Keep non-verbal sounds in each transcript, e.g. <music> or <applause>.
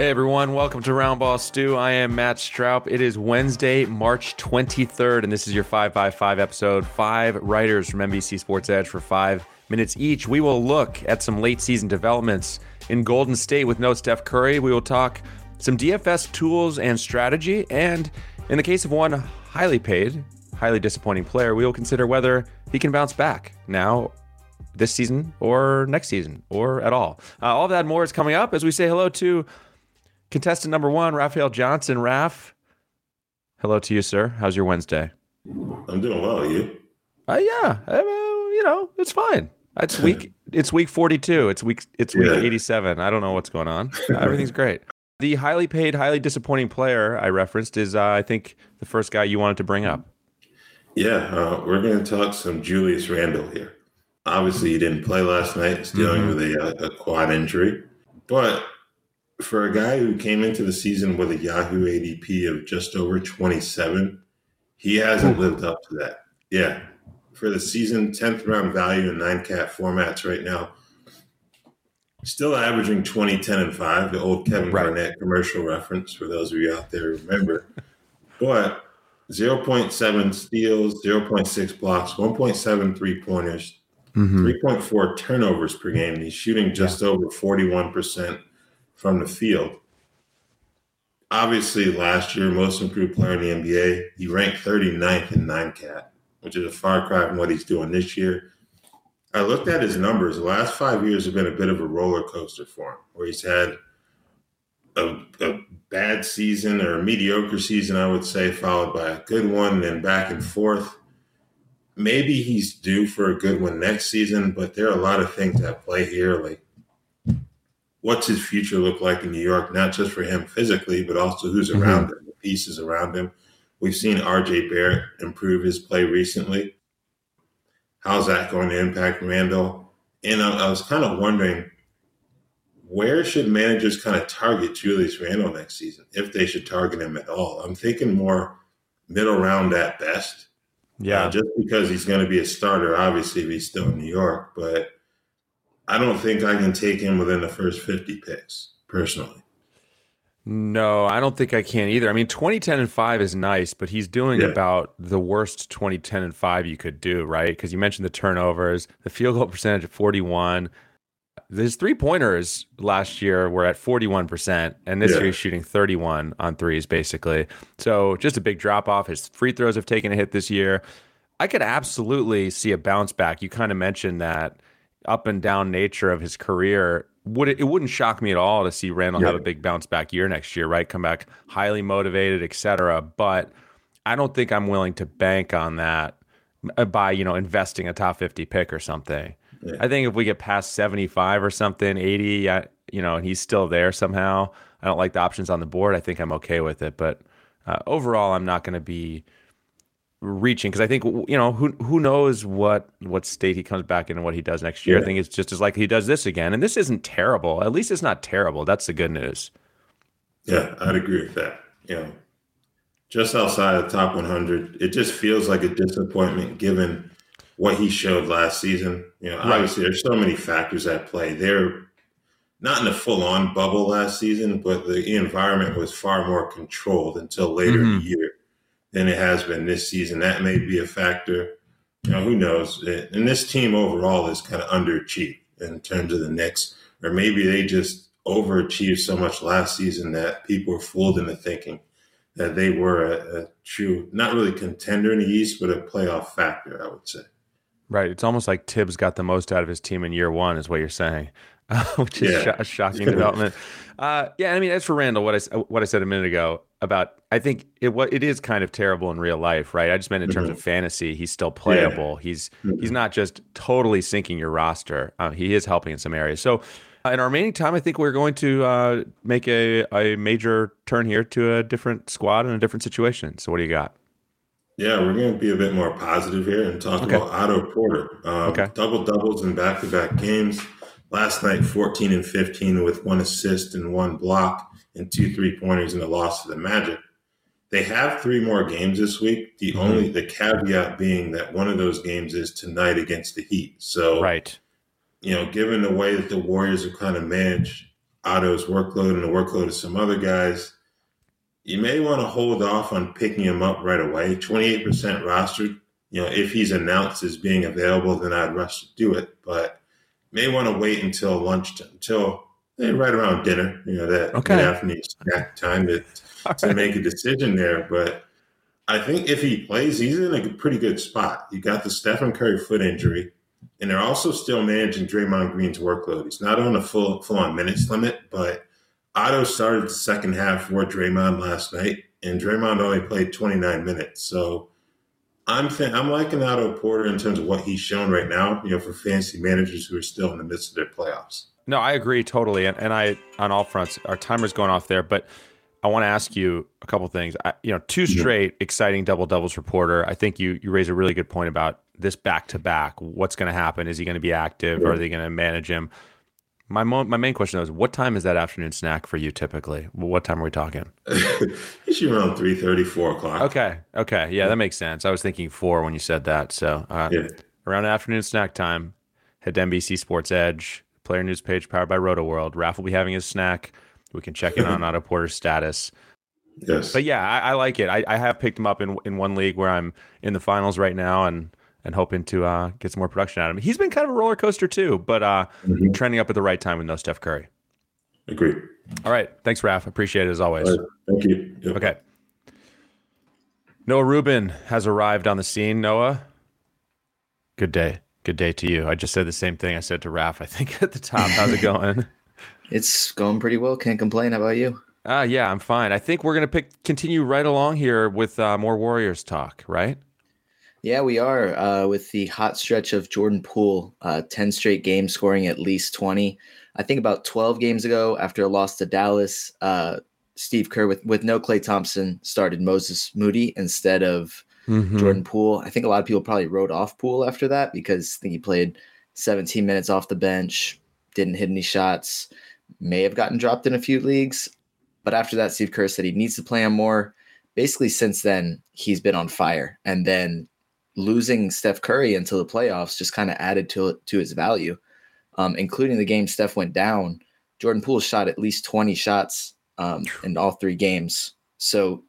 Hey everyone, welcome to Roundball Stew. I am Matt Straub. It is Wednesday, March 23rd, and this is your 555 episode. Five writers from NBC Sports Edge for five minutes each. We will look at some late season developments in Golden State with no Steph Curry. We will talk some DFS tools and strategy. And in the case of one highly paid, highly disappointing player, we will consider whether he can bounce back now this season or next season or at all. Uh, all of that more is coming up as we say hello to Contestant number one, Raphael Johnson. Raf, hello to you, sir. How's your Wednesday? I'm doing well. You? Uh, yeah, uh, you know, it's fine. It's <laughs> week. it's week 42. It's week. It's week yeah. 87. I don't know what's going on. Everything's great. The highly paid, highly disappointing player I referenced is, uh, I think, the first guy you wanted to bring up. Yeah, uh, we're going to talk some Julius Randle here. Obviously, he didn't play last night. He's dealing mm-hmm. with a, a quad injury, but for a guy who came into the season with a Yahoo ADP of just over 27, he hasn't lived up to that. Yeah. For the season, 10th round value in nine cat formats right now. Still averaging 20, 10, and 5, the old Kevin right. Garnett commercial reference for those of you out there remember. but 0.7 steals, 0.6 blocks, 1.7 three pointers, mm-hmm. 3.4 turnovers per game. He's shooting just yeah. over 41% from the field. Obviously, last year, most improved player in the NBA, he ranked 39th in nine cat, which is a far cry from what he's doing this year. I looked at his numbers. The last five years have been a bit of a roller coaster for him, where he's had a, a bad season or a mediocre season, I would say, followed by a good one, and then back and forth. Maybe he's due for a good one next season, but there are a lot of things at play here. Like what's his future look like in New York, not just for him physically, but also who's mm-hmm. around him, the pieces around him. We've seen RJ Barrett improve his play recently. How's that going to impact Randle? And I, I was kind of wondering where should managers kind of target Julius Randle next season, if they should target him at all? I'm thinking more middle round at best. Yeah. Uh, just because he's going to be a starter, obviously, if he's still in New York. But I don't think I can take him within the first 50 picks personally. No, I don't think I can either. I mean, 2010 and 5 is nice, but he's doing yeah. about the worst 2010 and 5 you could do, right? Because you mentioned the turnovers, the field goal percentage of 41. His three pointers last year were at 41%, and this yeah. year he's shooting 31 on threes, basically. So just a big drop off. His free throws have taken a hit this year. I could absolutely see a bounce back. You kind of mentioned that up and down nature of his career, would it, it wouldn't shock me at all to see Randle yeah. have a big bounce back year next year, right? Come back highly motivated, etc. But I don't think I'm willing to bank on that uh, by you know investing a top 50 pick or something. Yeah. I think if we get past 75 or something, 80, I, you know, and he's still there somehow. I don't like the options on the board. I think I'm okay with it, but uh, overall, I'm not going to be reaching because I think you know who who knows what what state he comes back in and what he does next year. Yeah. I think it's just as likely he does this again, and this isn't terrible. At least it's not terrible. That's the good news. Yeah, I'd agree with that. You know, just outside of the top 100, it just feels like a disappointment given what he showed last season. You know, right. obviously there's so many factors at play. They're not in a full on bubble last season, but the environment was far more controlled until later mm-hmm. in the year than it has been this season. That may be a factor. You know, who knows? And this team overall is kind of underachieved in terms of the Knicks, or maybe they just overachieved so much last season that people were fooled into thinking that they were a, a true, not really contender in the East, but a playoff factor, I would say. Right. It's almost like Tibbs got the most out of his team in year one, is what you're saying, <laughs> which is yeah. sh- a shocking <laughs> development. Uh, yeah, I mean, as for Randle, what I what I said a minute ago, about I think it what it is kind of terrible in real life, right? I just meant in terms Mhm. of fantasy, he's still playable. He's Mhm. he's not just totally sinking your roster. Uh, he is helping in some areas. So uh, in our remaining time, I think we're going to uh, make a, a major turn here to a different squad and a different situation. So what do you got? Yeah, we're going to be a bit more positive here and talk Okay. about Otto Porter. Um, Okay. Double doubles in back to back games. Last night, 14 and 15 with one assist and one block and two three pointers in the loss to the Magic. They have three more games this week. The Mhm. only the caveat being that one of those games is tonight against the Heat. So Right. you know, given the way that the Warriors have kind of managed Otto's workload and the workload of some other guys, you may want to hold off on picking him up right away. 28% rostered. You know, if he's announced as being available, then I'd rush to do it. But may want to wait until lunch, until Eh, right around dinner, you know, that Okay. afternoon snack time to, All to right. make a decision there. But I think if he plays, he's in a pretty good spot. You got the Stephen Curry foot injury, and they're also still managing Draymond Green's workload. He's not on a full full on minutes limit, but Otto started the second half for Draymond last night, and Draymond only played 29 minutes. So I'm th- I'm liking Otto Porter in terms of what he's shown right now. You know, for fantasy managers who are still in the midst of their playoffs. No, I agree totally, and, and I on all fronts. Our timer's going off there, but I want to ask you a couple things. I, you know, two Yeah. straight exciting double doubles reporter. I think you you raise a really good point about this back to back. What's going to happen? Is he going to be active? Or are they going to manage him? My mo- my main question is, what time is that afternoon snack for you typically? What time are we talking? <laughs> Usually around 3:30, 4 o'clock. Okay, okay, yeah, that makes sense. I was thinking four when you said that. So uh, Yeah. around afternoon snack time, head to NBC Sports Edge, player news page powered by RotoWorld. Raph will be having his snack. We can check in on <laughs> Otto Porter's status. Yes. But yeah, I, I like it. I, I have picked him up in in one league where I'm in the finals right now and and hoping to uh, get some more production out of him. He's been kind of a roller coaster too, but uh, Mhm. trending up at the right time with no Steph Curry. Agree. All right, thanks, Raph. Appreciate it as always. Right. Thank you. Yep. Okay. Noah Rubin has arrived on the scene. Noah, good day. Good day to you. I just said the same thing I said to Raph, I think, at the top. How's it going? <laughs> It's going pretty well. Can't complain. How about you? Ah, yeah, I'm fine. I think we're gonna pick continue right along here with uh, more Warriors talk, right? Yeah, we are uh, with the hot stretch of Jordan Poole, uh, 10 straight games scoring at least 20. I think about 12 games ago, after a loss to Dallas, uh, Steve Kerr, with, with no Klay Thompson, started Moses Moody instead of Mm-hmm. Jordan Poole. I think a lot of people probably wrote off Poole after that because I think he played 17 minutes off the bench, didn't hit any shots, may have gotten dropped in a few leagues. But after that, Steve Kerr said he needs to play him more. Basically, since then, he's been on fire. And then losing Steph Curry until the playoffs just kind of added to to his value, um, including the game Steph went down. Jordan Poole shot at least 20 shots um, in all three games. So,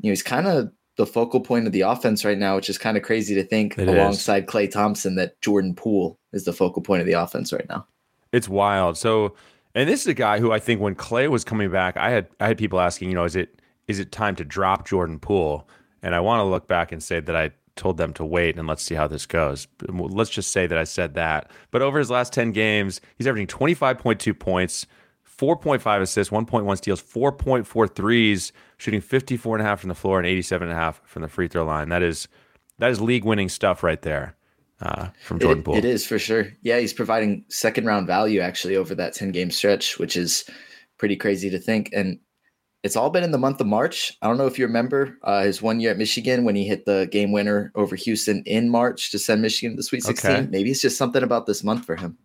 you know, he's kind of the focal point of the offense right now, which is kind of crazy to think It is. alongside Klay Thompson that Jordan Poole is the focal point of the offense right now. It's wild. So, and this is a guy who I think when Klay was coming back, I had I had people asking, you know, is it is it time to drop Jordan Poole? And I want to look back and say that I told them to wait and let's see how this goes. Let's just say that I said that. But over his last 10 games, he's averaging 25.2 points, 4.5 assists, 1.1 steals, 4.4 threes, shooting 54.5 from the floor and 87.5 from the free throw line. That is that is league winning stuff right there uh, from Jordan It- Poole. it is for sure. Yeah, he's providing second round value actually over that 10 game stretch, which is pretty crazy to think. And it's all been in the month of March. I don't know if you remember uh, his one year at Michigan when he hit the game winner over Houston in March to send Michigan to the Sweet 16. Okay. Maybe it's just something about this month for him.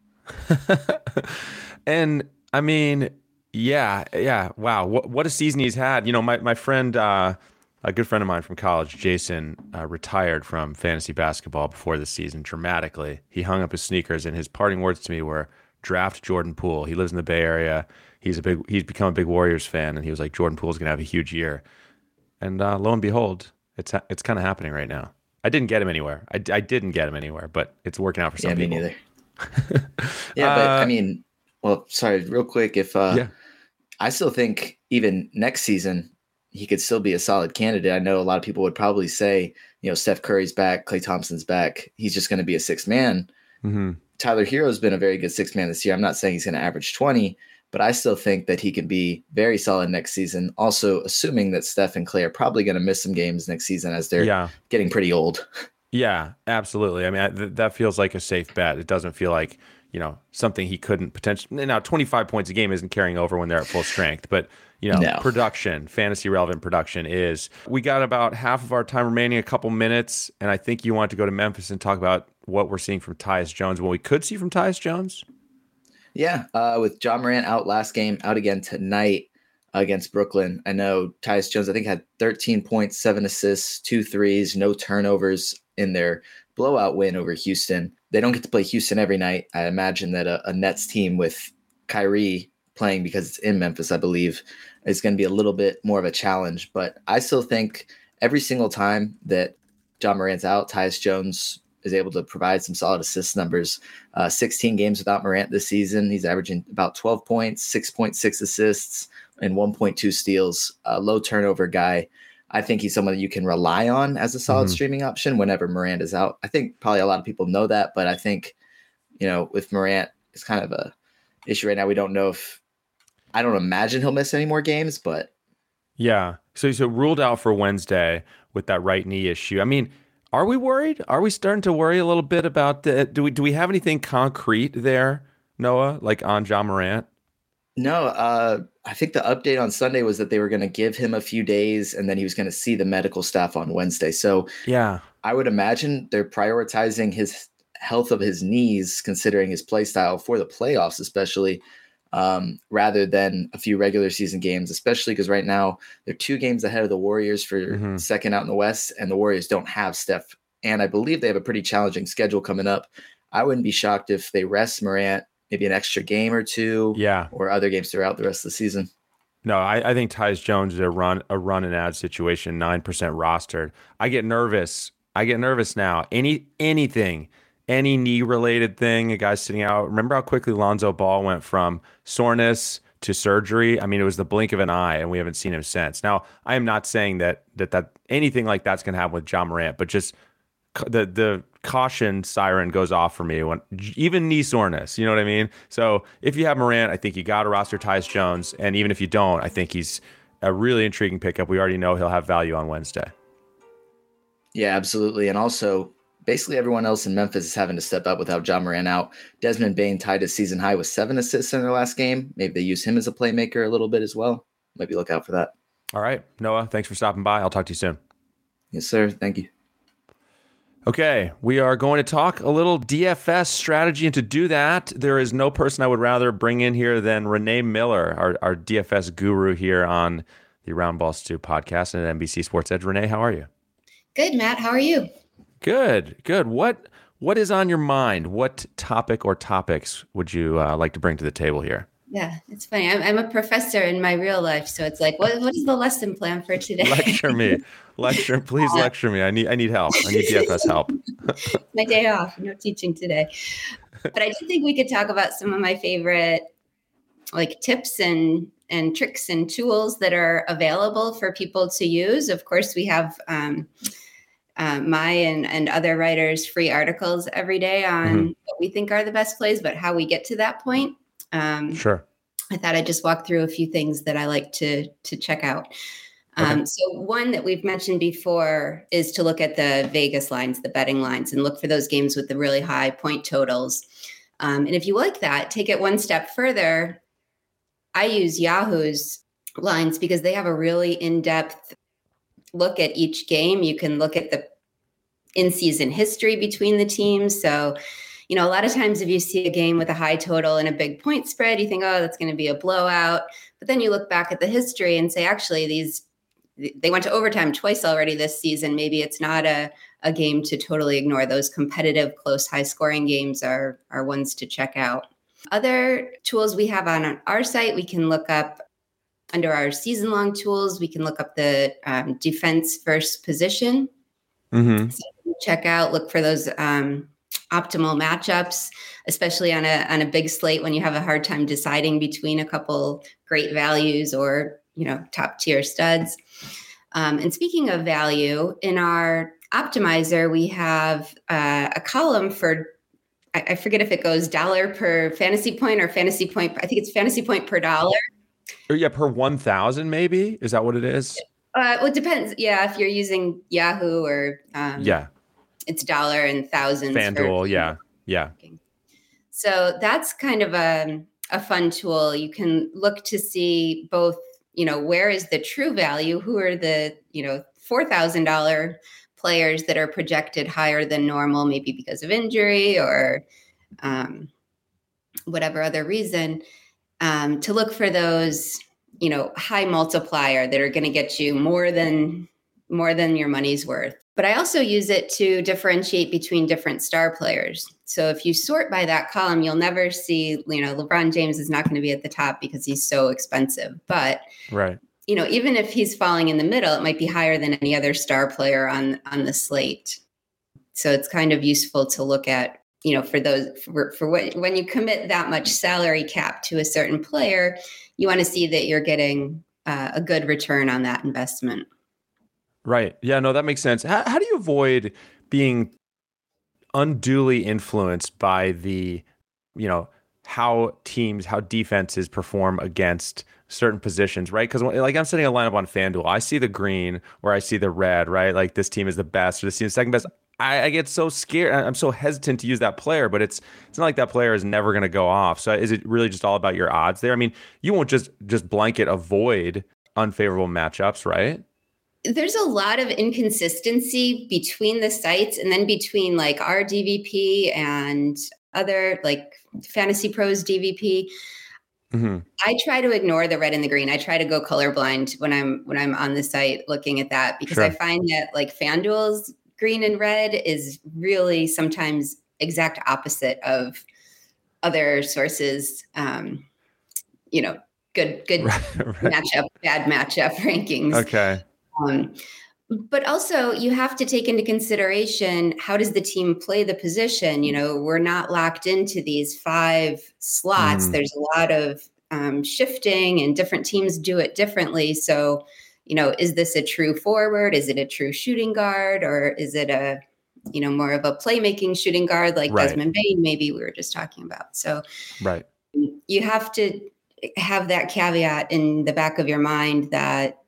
<laughs> and I mean, yeah, yeah. Wow, what what a season he's had. You know, my my friend, uh, a good friend of mine from college, Jason, uh, retired from fantasy basketball before the season dramatically. He hung up his sneakers, and his parting words to me were, "Draft Jordan Poole." He lives in the Bay Area. He's a big. He's become a big Warriors fan, and he was like, "Jordan Poole's gonna have a huge year." And uh, lo and behold, it's ha- it's kind of happening right now. I didn't get him anywhere. I, I didn't get him anywhere, but it's working out for some yeah, me people. neither. <laughs> yeah, but Uh, I mean, well, sorry, real quick. If uh, Yeah. I still think even next season he could still be a solid candidate. I know a lot of people would probably say, you know, Steph Curry's back, Klay Thompson's back. He's just going to be a six man. hmm Tyler Herro's been a very good six man this year. I'm not saying he's going to average 20, but I still think that he can be very solid next season. Also, assuming that Steph and Klay are probably going to miss some games next season as they're yeah. getting pretty old. <laughs> Yeah, absolutely. I mean, I, th- that feels like a safe bet. It doesn't feel like you know something he couldn't potentially. Now, twenty five points a game isn't carrying over when they're at full strength, but you know, no. production, fantasy relevant production is. We got about half of our time remaining, a couple minutes, and I think you want to go to Memphis and talk about what we're seeing from Tyus Jones. What we could see from Tyus Jones. Yeah, uh, with Ja Morant out last game, out again tonight against Brooklyn. I know Tyus Jones, I think, had 13 points, seven assists, two threes, no turnovers in their blowout win over Houston. They don't get to play Houston every night. I imagine that a, a Nets team with Kyrie playing because it's in Memphis, I believe, is going to be a little bit more of a challenge. But I still think every single time that Ja Morant's out, Tyus Jones is able to provide some solid assist numbers. Uh, 16 games without Morant this season. He's averaging about 12 points, 6.6 assists, and 1.2 steals. A low turnover guy. I think he's someone that you can rely on as a solid mm-hmm. streaming option whenever Morant is out. I think probably a lot of people know that, but I think, you know, with Morant, it's kind of a issue right now. We don't know if I don't imagine he'll miss any more games, but yeah. So so ruled out for Wednesday with that right knee issue. I mean, are we worried? Are we starting to worry a little bit about the? Do we do we have anything concrete there, Noah? Like on Ja Morant? No, uh, I think the update on Sunday was that they were going to give him a few days, and then he was going to see the medical staff on Wednesday. So yeah, I would imagine they're prioritizing his health of his knees, considering his play style for the playoffs, especially um, rather than a few regular season games, especially because right now they're two games ahead of the Warriors for mm-hmm. second out in the West, and the Warriors don't have Steph. And I believe they have a pretty challenging schedule coming up. I wouldn't be shocked if they rest Morant maybe an extra game or two, yeah, or other games throughout the rest of the season. No, I, I think Tyus Jones is a run a run and add situation, nine percent rostered. I get nervous. I get nervous now. Any anything any knee related thing, a guy sitting out. Remember how quickly Lonzo Ball went from soreness to surgery? I mean, it was the blink of an eye, and we haven't seen him since. Now, I am not saying that that that anything like that's going to happen with Ja Morant, but just the the caution siren goes off for me when even knee soreness. You know what I mean? So if you have Morant, I think you got to roster Tyus Jones, and even if you don't, I think he's a really intriguing pickup. We already know he'll have value on Wednesday. Yeah, absolutely, and also basically everyone else in Memphis is having to step up without Ja Morant out. Desmond Bane tied his season high with seven assists in their last game. Maybe they use him as a playmaker a little bit as well. Maybe look out for that. All right. Noah, thanks for stopping by. I'll talk to you soon. Yes, sir. Thank you. Okay, we are going to talk a little DFS strategy. And to do that, there is no person I would rather bring in here than Renee Miller, our, our DFS guru here on the Roundball Stew podcast and at NBC Sports Edge. Renee, how are you? Good, Matt. How are you? Good, good. What what is on your mind? What topic or topics would you uh, like to bring to the table here? Yeah, it's funny. I'm, I'm a professor in my real life, so it's like, what what is the lesson plan for today? lecture me, <laughs> lecture. Please lecture me. I need I need help. I need DFS help. <laughs> my day off. No teaching today, but I do think we could talk about some of my favorite like tips and and tricks and tools that are available for people to use. Of course, we have. Um, uh, my and, and other writers free articles every day on mm-hmm. what we think are the best plays, but how we get to that point. Um, sure. I thought I'd just walk through a few things that I like to to check out. Um, okay. So one that we've mentioned before is to look at the Vegas lines, the betting lines, and look for those games with the really high point totals. Um, and if you like that, take it one step further. I use Yahoo's lines because they have a really in-depth look at each game. You can look at the in season history between the teams. So, you know, a lot of times if you see a game with a high total and a big point spread, you think, oh, that's going to be a blowout. But then you look back at the history and say, actually, these they went to overtime twice already this season. Maybe it's not a, a game to totally ignore. Those competitive, close, high scoring games are, are ones to check out. Other tools we have on our site, we can look up under our season long tools, we can look up the um, defense first position. Mm-hmm. So check out, look for those um, optimal matchups, especially on a on a big slate when you have a hard time deciding between a couple great values or you know top tier studs. Um, and speaking of value, in our optimizer, we have uh, a column for I, I forget if it goes dollar per fantasy point or fantasy point. I think it's fantasy point per dollar. Or yeah, per one thousand, maybe is that what it is? Uh, well, it depends. Yeah, if you're using Yahoo or um, yeah, it's dollar and thousands. FanDuel, yeah, yeah. So that's kind of a a fun tool. You can look to see both. You know, where is the true value? Who are the you know four thousand dollar players that are projected higher than normal, maybe because of injury or um, whatever other reason, um, to look for those, you know, high multiplier that are going to get you more than more than your money's worth. But I also use it to differentiate between different star players. So if you sort by that column, you'll never see, you know, LeBron James is not going to be at the top because he's so expensive. But right you know, even if he's falling in the middle, it might be higher than any other star player on on the slate. So it's kind of useful to look at, you know, for those for, for what when you commit that much salary cap to a certain player, you want to see that you're getting uh, a good return on that investment. Right. Yeah. No, that makes sense. How, how do you avoid being unduly influenced by the, you know, how teams, how defenses perform against certain positions, right? Because like I'm setting a lineup on FanDuel, I see the green or I see the red, right? Like this team is the best or this team is second best. I, I, get so scared. I'm so hesitant to use that player, but it's it's not like that player is never going to go off. So is it really just all about your odds there? I mean, you won't just just blanket avoid unfavorable matchups, right? There's a lot of inconsistency between the sites and then between like our DVP and other like FantasyPros DVP. Mm-hmm. I try to ignore the red and the green. I try to go colorblind when I'm when I'm on the site looking at that because sure. I find that like FanDuel's green and red is really sometimes exact opposite of other sources. Um, you know, good good <laughs> right, right. matchup, bad matchup <laughs> rankings. Okay. Um, but also you have to take into consideration how does the team play the position? You know we're not locked into these five slots. Mm. there's a lot of um, shifting and different teams do it differently. So you know is this a true forward? Is it a true shooting guard? Or is it a you know more of a playmaking shooting guard like right. Desmond Bane maybe we were just talking about? So right. you have to have that caveat in the back of your mind that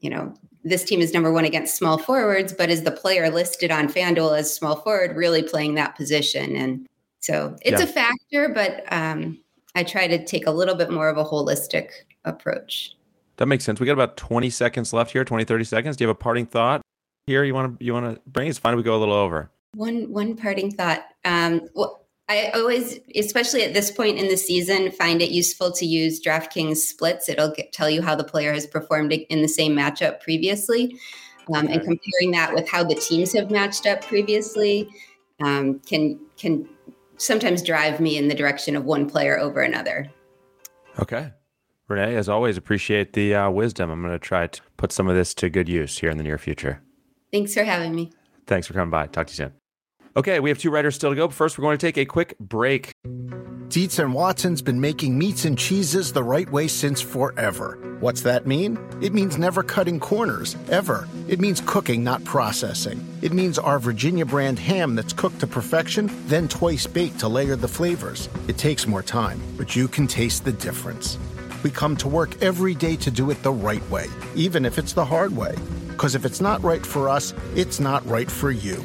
you know this team is number one against small forwards, but is the player listed on FanDuel as small forward really playing that position? And so it's yeah. a factor, but um, I try to take a little bit more of a holistic approach. That makes sense. We got about 20 seconds left here, 20, 30 seconds. Do you have a parting thought here you want to you want to bring? It's fine. We go a little over. One one parting thought. Um, well, I always, especially at this point in the season, find it useful to use DraftKings splits. It'll get, tell you how the player has performed in the same matchup previously. Um. And comparing that with how the teams have matched up previously um, can can sometimes drive me in the direction of one player over another. Okay. Renee, as always, appreciate the uh, wisdom. I'm going to try to put some of this to good use here in the near future. Thanks for having me. Thanks for coming by. Talk to you soon. Okay, we have two writers still to go. But first, we're going to take a quick break. Dietz and Watson's been making meats and cheeses the right way since forever. What's that mean? It means never cutting corners, ever. It means cooking, not processing. It means our Virginia brand ham that's cooked to perfection, then twice baked to layer the flavors. It takes more time, but you can taste the difference. We come to work every day to do it the right way, even if it's the hard way. Because if it's not right for us, it's not right for you.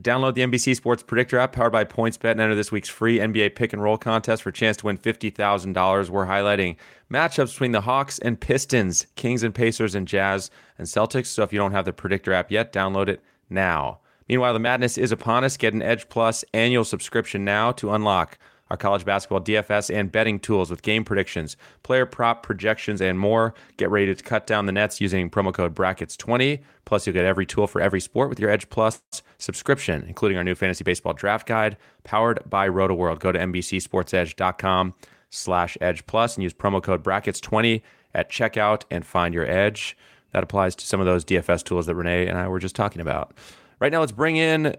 Download the NBC Sports Predictor app powered by PointsBet and enter this week's free NBA pick and roll contest for a chance to win $50,000. We're highlighting matchups between the Hawks and Pistons, Kings and Pacers, and Jazz and Celtics. So if you don't have the Predictor app yet, download it now. Meanwhile, the madness is upon us. Get an Edge Plus annual subscription now to unlock our college basketball DFS and betting tools with game predictions, player prop projections, and more. Get ready to cut down the nets using promo code BRACKETS20. Plus, you'll get every tool for every sport with your Edge Plus subscription, including our new fantasy baseball draft guide powered by RotoWorld. Go to NBCSportsEdge.com slash Edge Plus and use promo code BRACKETS20 at checkout and find your edge. That applies to some of those DFS tools that Renee and I were just talking about. Right now, let's bring in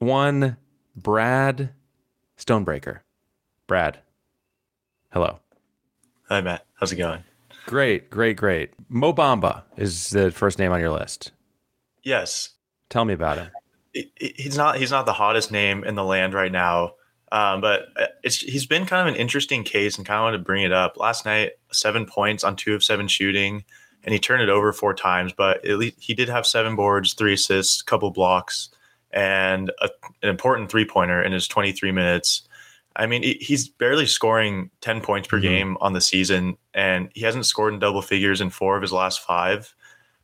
one Brad Stonebreaker. Brad, hello. Hi, Matt. How's it going? Great, great, great. Mo Bamba is the first name on your list. Yes. Tell me about him. He's not. He's not the hottest name in the land right now, um, but uh, it's he's been kind of an interesting case, and kind of wanted to bring it up. Last night, seven points on two of seven shooting, and he turned it over four times. But at least he did have seven boards, three assists, couple blocks, and a, an important three pointer in his 23 minutes. I mean, he's barely scoring 10 points per mm-hmm. game on the season, and he hasn't scored in double figures in four of his last five.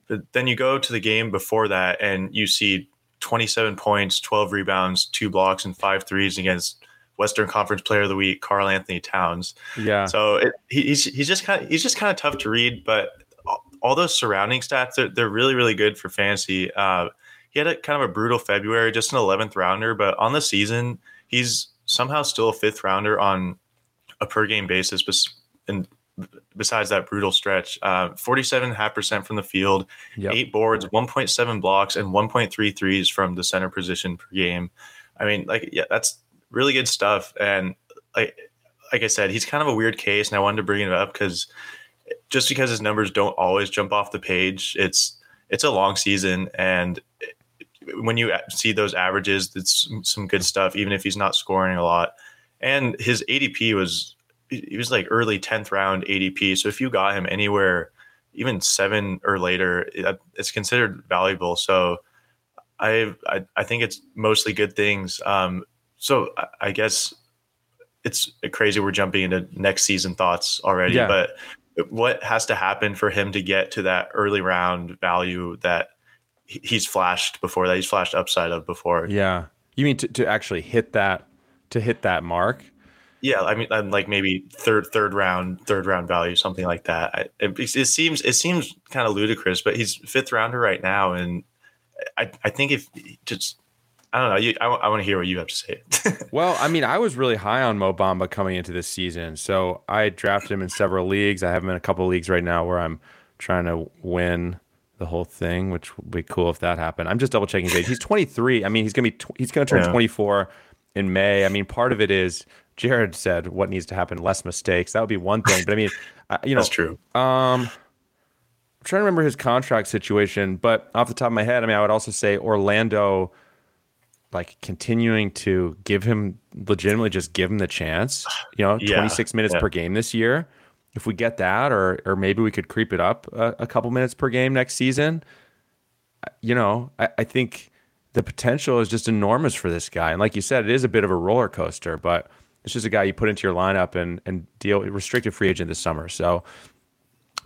But then you go to the game before that, and you see 27 points, 12 rebounds, two blocks, and five threes against Western Conference Player of the Week, Karl-Anthony Towns. Yeah. So it, he's he's just kind of he's just kind of tough to read, but all those surrounding stats they're, they're really really good for fantasy. Uh, he had a kind of a brutal February, just an 11th rounder, but on the season he's somehow still a fifth rounder on a per game basis. And besides that brutal stretch, uh, 47.5% from the field, yep. eight boards, 1.7 blocks, and 1.3 threes from the center position per game. I mean, like, yeah, that's really good stuff. And like, like I said, he's kind of a weird case, and I wanted to bring it up because just because his numbers don't always jump off the page, it's it's a long season, and when you see those averages, it's some good stuff, even if he's not scoring a lot. And his ADP was he was like early tenth round ADP. So if you got him anywhere, even seven or later, it's considered valuable. So I I, I think it's mostly good things. Um, so I guess it's crazy we're jumping into next season thoughts already, yeah. but what has to happen for him to get to that early round value that he's flashed before that. He's flashed upside of before. Yeah. You mean to, to actually hit that to hit that mark? Yeah, I mean, like maybe third third round third round value, something like that. It, it seems it seems kind of ludicrous, but he's fifth rounder right now, and I I think if just I don't know. You, I, I want to hear what you have to say. <laughs> well, I mean, I was really high on Mo Bamba coming into this season, so I drafted him in several leagues. I have him in a couple leagues right now where I'm trying to win the whole thing, which would be cool if that happened. I'm just double checking his age. He's 23. I mean, he's gonna be tw- he's gonna turn yeah. 24 in May. I mean, part of it is Jared said what needs to happen, less mistakes. That would be one thing. But I mean, you <laughs> know, that's true. Um, I'm trying to remember his contract situation, but off the top of my head, I mean, I would also say Orlando, like continuing to give him legitimately just give him the chance. You know, <sighs> yeah. 26 minutes yeah. per game this year if we get that, or or maybe we could creep it up a, a couple minutes per game next season. You know, I, I, think the potential is just enormous for this guy. And like you said, it is a bit of a roller coaster, but it's just a guy you put into your lineup and and deal restricted free agent this summer. So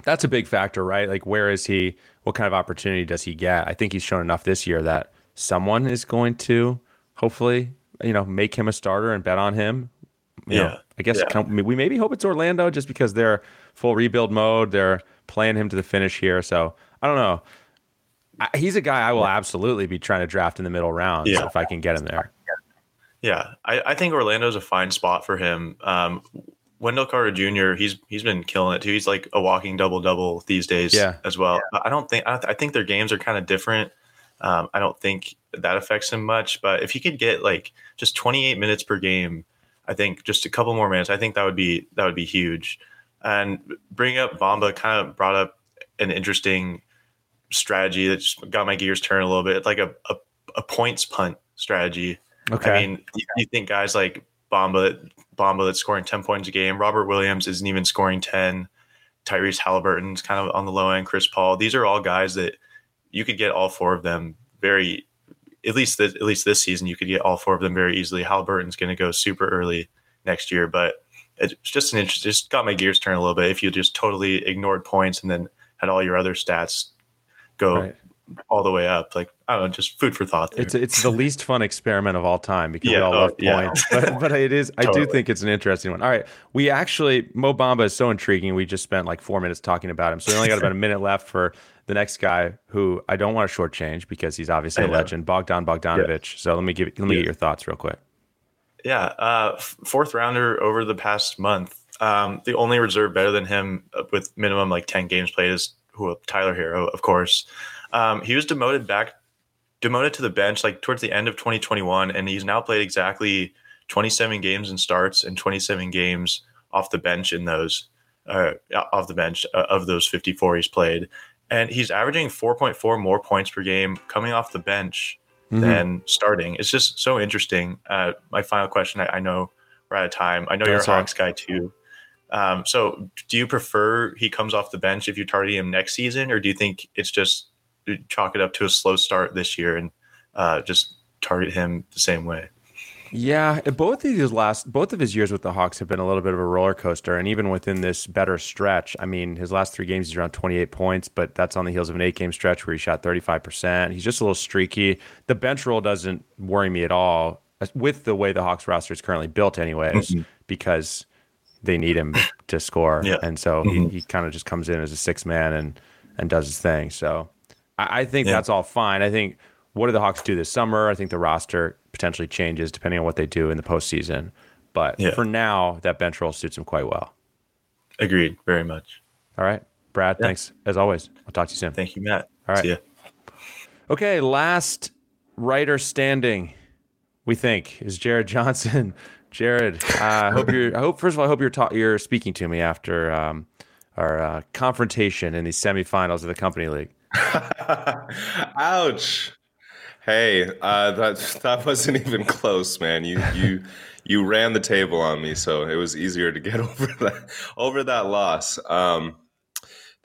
that's a big factor, right? Like where is he? What kind of opportunity does he get? I think he's shown enough this year that someone is going to hopefully, you know, make him a starter and bet on him you yeah. Know, I guess yeah. we maybe hope it's Orlando just because they're full rebuild mode. They're playing him to the finish here. So I don't know. I, he's a guy I will absolutely be trying to draft in the middle rounds yeah. if I can get him there. Yeah, I, I think Orlando's a fine spot for him. Um, Wendell Carter Jr. He's he's been killing it too. He's like a walking double double these days. Yeah. as well. Yeah. I don't think I, I, think their games are kind of different. Um, I don't think that affects him much. But if he could get like just 28 minutes per game I think just a couple more minutes. I think that would be that would be huge. And bringing up Bamba kind of brought up an interesting strategy that just got my gears turning a little bit. Like a, a, a points punt strategy. Okay. I mean, you, you think guys like Bamba, Bamba that's scoring 10 points a game. Robert Williams isn't even scoring 10. Tyrese Halliburton's kind of on the low end. Chris Paul. These are all guys that you could get all four of them very. At least this, at least this season, you could get all four of them very easily. Halliburton's going to go super early next year, but it's just an interest. Just got my gears turned a little bit. If you just totally ignored points and then had all your other stats go right. all the way up, like I don't know, just food for thought. There. It's it's the least fun experiment of all time because yeah, we all oh, love points, yeah. but, but it is. totally. I do think it's an interesting one. All right, we actually Mo Bamba is so intriguing. We just spent like four minutes talking about him, so we only got about a minute left for the next guy who I don't want to shortchange because he's obviously a legend, Bogdan Bogdanovic. Yeah. So let me give let me get your thoughts real quick. Yeah, uh, fourth rounder over the past month. Um, the only reserve better than him uh, with minimum like ten games played is who Tyler Herro, of course. Um, he was demoted back, demoted to the bench like towards the end of 2021, and he's now played exactly 27 games and starts and 27 games off the bench in those uh, off the bench uh, of those 54 he's played, and he's averaging 4.4 more points per game coming off the bench mm-hmm. than starting. It's just so interesting. Uh, my final question I, I, know we're out of time. I know That's you're a Hawks guy too. Um, so do you prefer he comes off the bench if you target him next season, or do you think it's just chalk it up to a slow start this year and uh, just target him the same way? Yeah, both of his last both of his years with the Hawks have been a little bit of a roller coaster, and even within this better stretch, I mean, his last three games he's around 28 points, but that's on the heels of an eight game stretch where he shot 35 percent. He's just a little streaky. The bench role doesn't worry me at all with the way the Hawks roster is currently built, anyways, mm-hmm. because they need him to score, yeah. and so mm-hmm. he, he kind of just comes in as a six man and and does his thing. So I, I think yeah. that's all fine. I think what do the Hawks do this summer? I think the roster potentially changes depending on what they do in the postseason. But yeah. for now, that bench role suits him quite well. Agreed, very much. All right, Brad. Yeah. Thanks as always. I'll talk to you soon. Thank you, Matt. All right. Okay, last writer standing, we think, is Jared Johnson. <laughs> Jared, uh, I hope <laughs> you're. I hope first of all, I hope you're ta- you're speaking to me after um, our uh, confrontation in the semifinals of the company league. <laughs> Ouch! Hey, uh, that <laughs> that wasn't even close, man. You you you ran the table on me, so it was easier to get <laughs> over that over that loss. Um,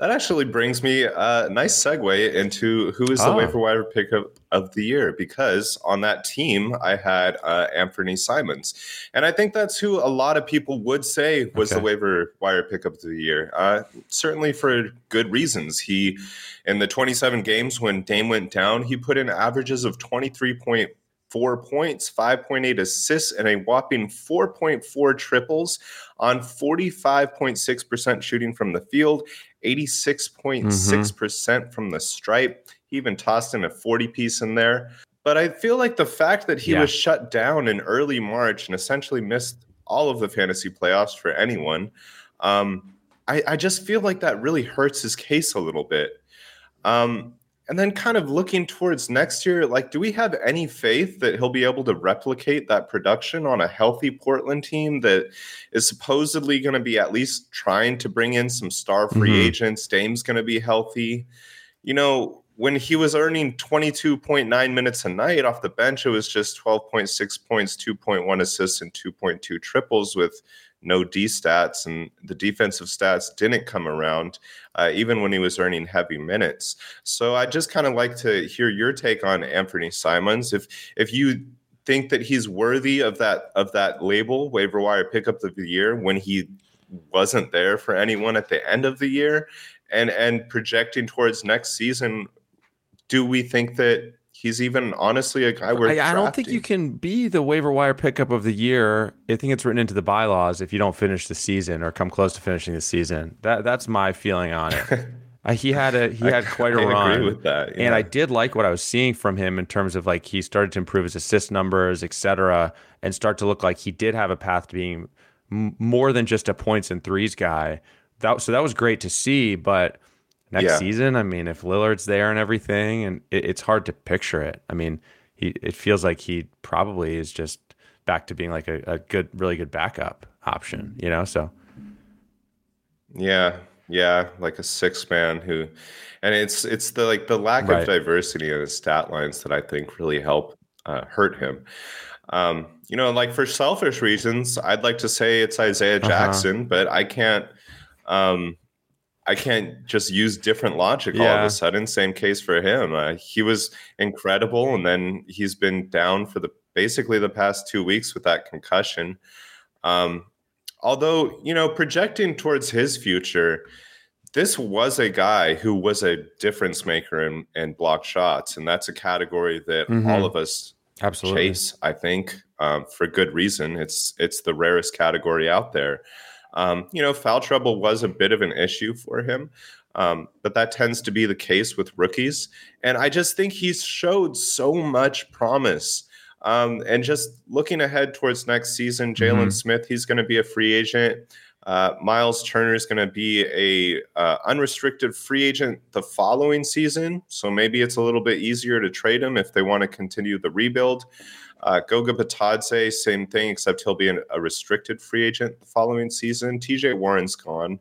that actually brings me a nice segue into who is the oh. waiver wire pickup of the year because on that team I had uh, Anthony Simons, and I think that's who a lot of people would say was okay. the waiver wire pickup of the year. Uh, certainly for good reasons. He in the 27 games when Dame went down, he put in averages of 23 point four points, 5.8 assists, and a whopping 4.4 triples on 45.6% shooting from the field 86.6% mm hmm from the stripe. He even tossed in a 40 piece in there. But I feel like the fact that he yeah. was shut down in early March and essentially missed all of the fantasy playoffs for anyone, um, I, I, just feel like that really hurts his case a little bit. Um, and then kind of looking towards next year, like, do we have any faith that he'll be able to replicate that production on a healthy Portland team that is supposedly going to be at least trying to bring in some star free mm-hmm. agents? Dame's going to be healthy. You know, when he was earning 22.9 minutes a night off the bench, it was just 12.6 points, 2.1 assists, and 2.2 triples with no D stats, and the defensive stats didn't come around, uh, even when he was earning heavy minutes. So I just kind of like to hear your take on Anthony Simons. If if you think that he's worthy of that of that label, waiver wire pickup of the year, when he wasn't there for anyone at the end of the year, and and projecting towards next season, do we think that he's even honestly a guy where I, I, don't think you can be the waiver wire pickup of the year. I think it's written into the bylaws if you don't finish the season or come close to finishing the season. That that's my feeling on it. <laughs> uh, he had a he had <laughs> quite a I run with that, yeah. and I did like what I was seeing from him in terms of like he started to improve his assist numbers, etc., and start to look like he did have a path to being m- more than just a points and threes guy. That so that was great to see, but next yeah. season. I mean, if Lillard's there and everything, and it, it's hard to picture it. I mean, he it feels like he probably is just back to being like a, a good, really good backup option. You know, so yeah, yeah, like a six man who, and it's it's the like the lack right. of diversity in his stat lines that I think really help uh, hurt him. Um, you know, like for selfish reasons, I'd like to say it's Isaiah uh-huh. Jackson, uh-huh. but I can't. Um, I can't just use different logic all of a sudden. Same case for him. Uh, he was incredible, and then he's been down for the basically the past two weeks with that concussion. Um, although you know, projecting towards his future, this was a guy who was a difference maker in, and block shots, and that's a category that mm-hmm. all of us absolutely chase. I think um, for good reason. It's it's the rarest category out there. Um, you know, foul trouble was a bit of an issue for him, um, but that tends to be the case with rookies. And I just think he's showed so much promise. Um, and just looking ahead towards next season, Jalen mm-hmm. Smith, he's going to be a free agent. Uh, Miles Turner is going to be a uh, unrestricted free agent the following season, so maybe it's a little bit easier to trade him if they want to continue the rebuild. Uh, Goga Bitadze, same thing, except he'll be an, a restricted free agent the following season. TJ Warren's gone.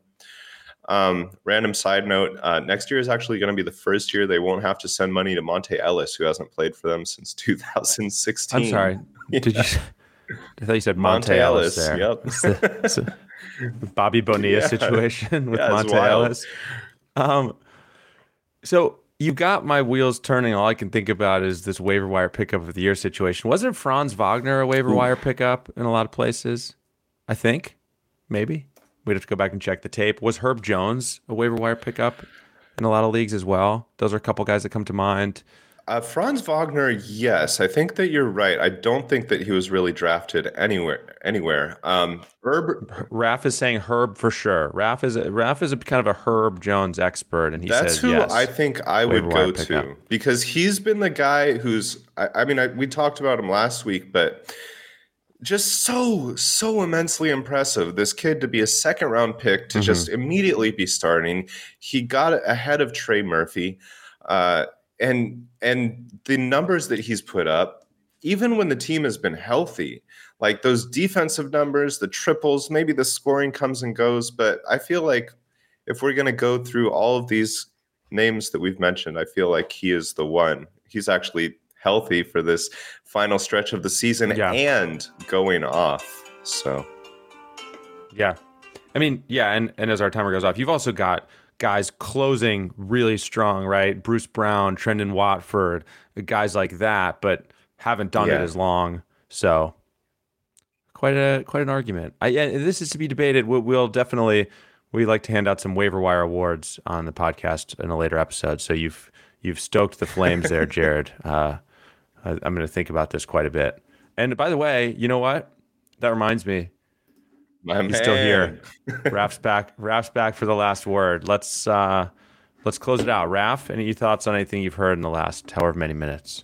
Um, random side note: uh, next year is actually going to be the first year they won't have to send money to Monte Ellis, who hasn't played for them since 2016. I'm sorry. <laughs> Yeah. Did you? I thought you said Monte Monta Ellis. There. Yep. It's the, it's the Bobby Bonilla yeah. situation <laughs> with yeah, Monta Ellis. Um, so you got my wheels turning. All I can think about is this waiver wire pickup of the year situation. Wasn't Franz Wagner a waiver Ooh. wire pickup in a lot of places? I think, maybe. We'd have to go back and check the tape. Was Herb Jones a waiver wire pickup in a lot of leagues as well? Those are a couple guys that come to mind. Uh, Franz Wagner, yes, I think that you're right. I don't think that he was really drafted anywhere. Anywhere. Um, Herb, <laughs> Raf is saying Herb for sure. Raf is a, Raf is a kind of a Herb Jones expert, and he that's says who yes, I think I would go to because he's been the guy who's. I, I mean, I, we talked about him last week, but just so so immensely impressive this kid to be a second round pick to mm-hmm. just immediately be starting he got ahead of trey murphy uh, and and the numbers that he's put up even when the team has been healthy like those defensive numbers the triples maybe the scoring comes and goes but i feel like if we're going to go through all of these names that we've mentioned i feel like he is the one. He's actually healthy for this final stretch of the season yeah. and going off so. Yeah. I mean yeah and and as our timer goes off you've also got guys closing really strong, right? Bruce Brown, Trendon Watford, guys like that, but haven't done yeah. it as long. So quite a quite an argument. I, yeah, this is to be debated. We'll, we'll definitely we like to hand out some waiver wire awards on the podcast in a later episode. So you've you've stoked the flames there, <laughs> Jared. Uh, I, I'm going to think about this quite a bit. And by the way, you know what? That reminds me. My He's man. still here. <laughs> Raf's back. Raf's back for the last word. Let's uh, let's close it out. Raf, any thoughts on anything you've heard in the last however many minutes?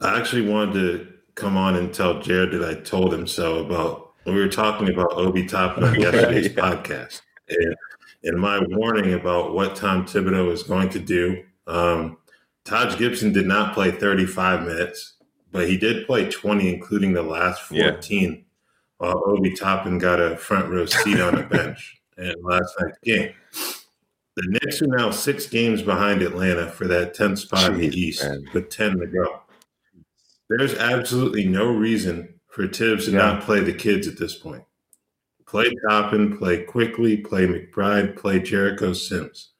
I actually wanted to come on and tell Jared that I told him so about when we were talking about Obi Toppin on <laughs> yesterday's yeah. podcast. And, and my warning about what Tom Thibodeau is going to do. Um, Taj Gibson did not play 35 minutes, but he did play 20, including the last 14. Yeah while Obi Toppin got a front row seat on the bench <laughs> in last night's game. The Knicks are now six games behind Atlanta for that 10th spot Jeez, in the East man. with 10 to go. There's absolutely no reason for Tibbs to yeah. not play the kids at this point. Play Toppin, play Quickley, play McBride, play Jericho Sims.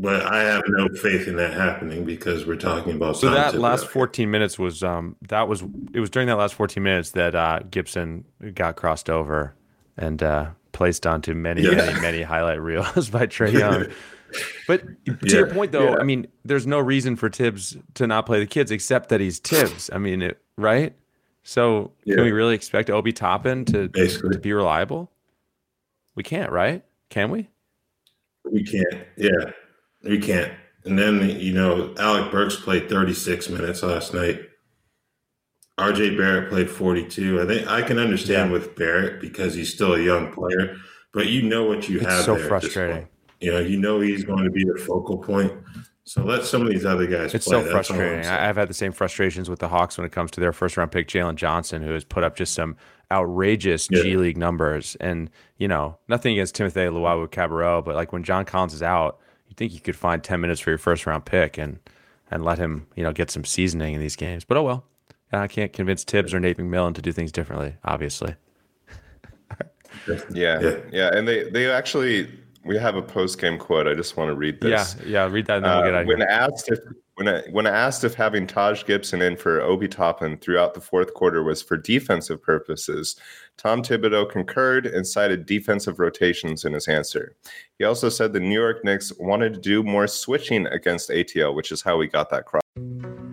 But I have no faith in that happening because we're talking about. So that last 14 minutes was um that was it was during that last 14 minutes that uh, Gibson got crossed over and uh, placed onto many yeah. many many highlight reels <laughs> by Trae Young. <laughs> but to yeah. your point though, yeah. I mean, there's no reason for Tibbs to not play the kids except that he's Tibbs. I mean, it, right? So can we really expect Obi Toppin to Basically. to be reliable? We can't, right? Can we? We can't. Yeah. We can't. And then, you know, Alec Burks played 36 minutes last night. RJ Barrett played 42. I think I can understand yeah. with Barrett because he's still a young player, but you know what you it's have. So frustrating. You know, you know he's going to be the focal point. So let some of these other guys. It's play. so frustrating. I've had the same frustrations with the Hawks when it comes to their first round pick, Jalen Johnson, who has put up just some outrageous yeah. G League numbers. And you know, nothing against Timothy Luwawu-Cabarrot, but like when John Collins is out, you think you could find 10 minutes for your first round pick and and let him, you know, get some seasoning in these games. But oh well. I can't convince Tibbs or Nate McMillan to do things differently, obviously. yeah, yeah. Yeah. And they they actually we have a post game quote. I just want to read this. Yeah, yeah, read that and then we'll get out uh, when asked if when I, when asked if having Taj Gibson in for Obi Toppin throughout the fourth quarter was for defensive purposes, Tom Thibodeau concurred and cited defensive rotations in his answer. He also said the New York Knicks wanted to do more switching against ATL, which is how we got that cross.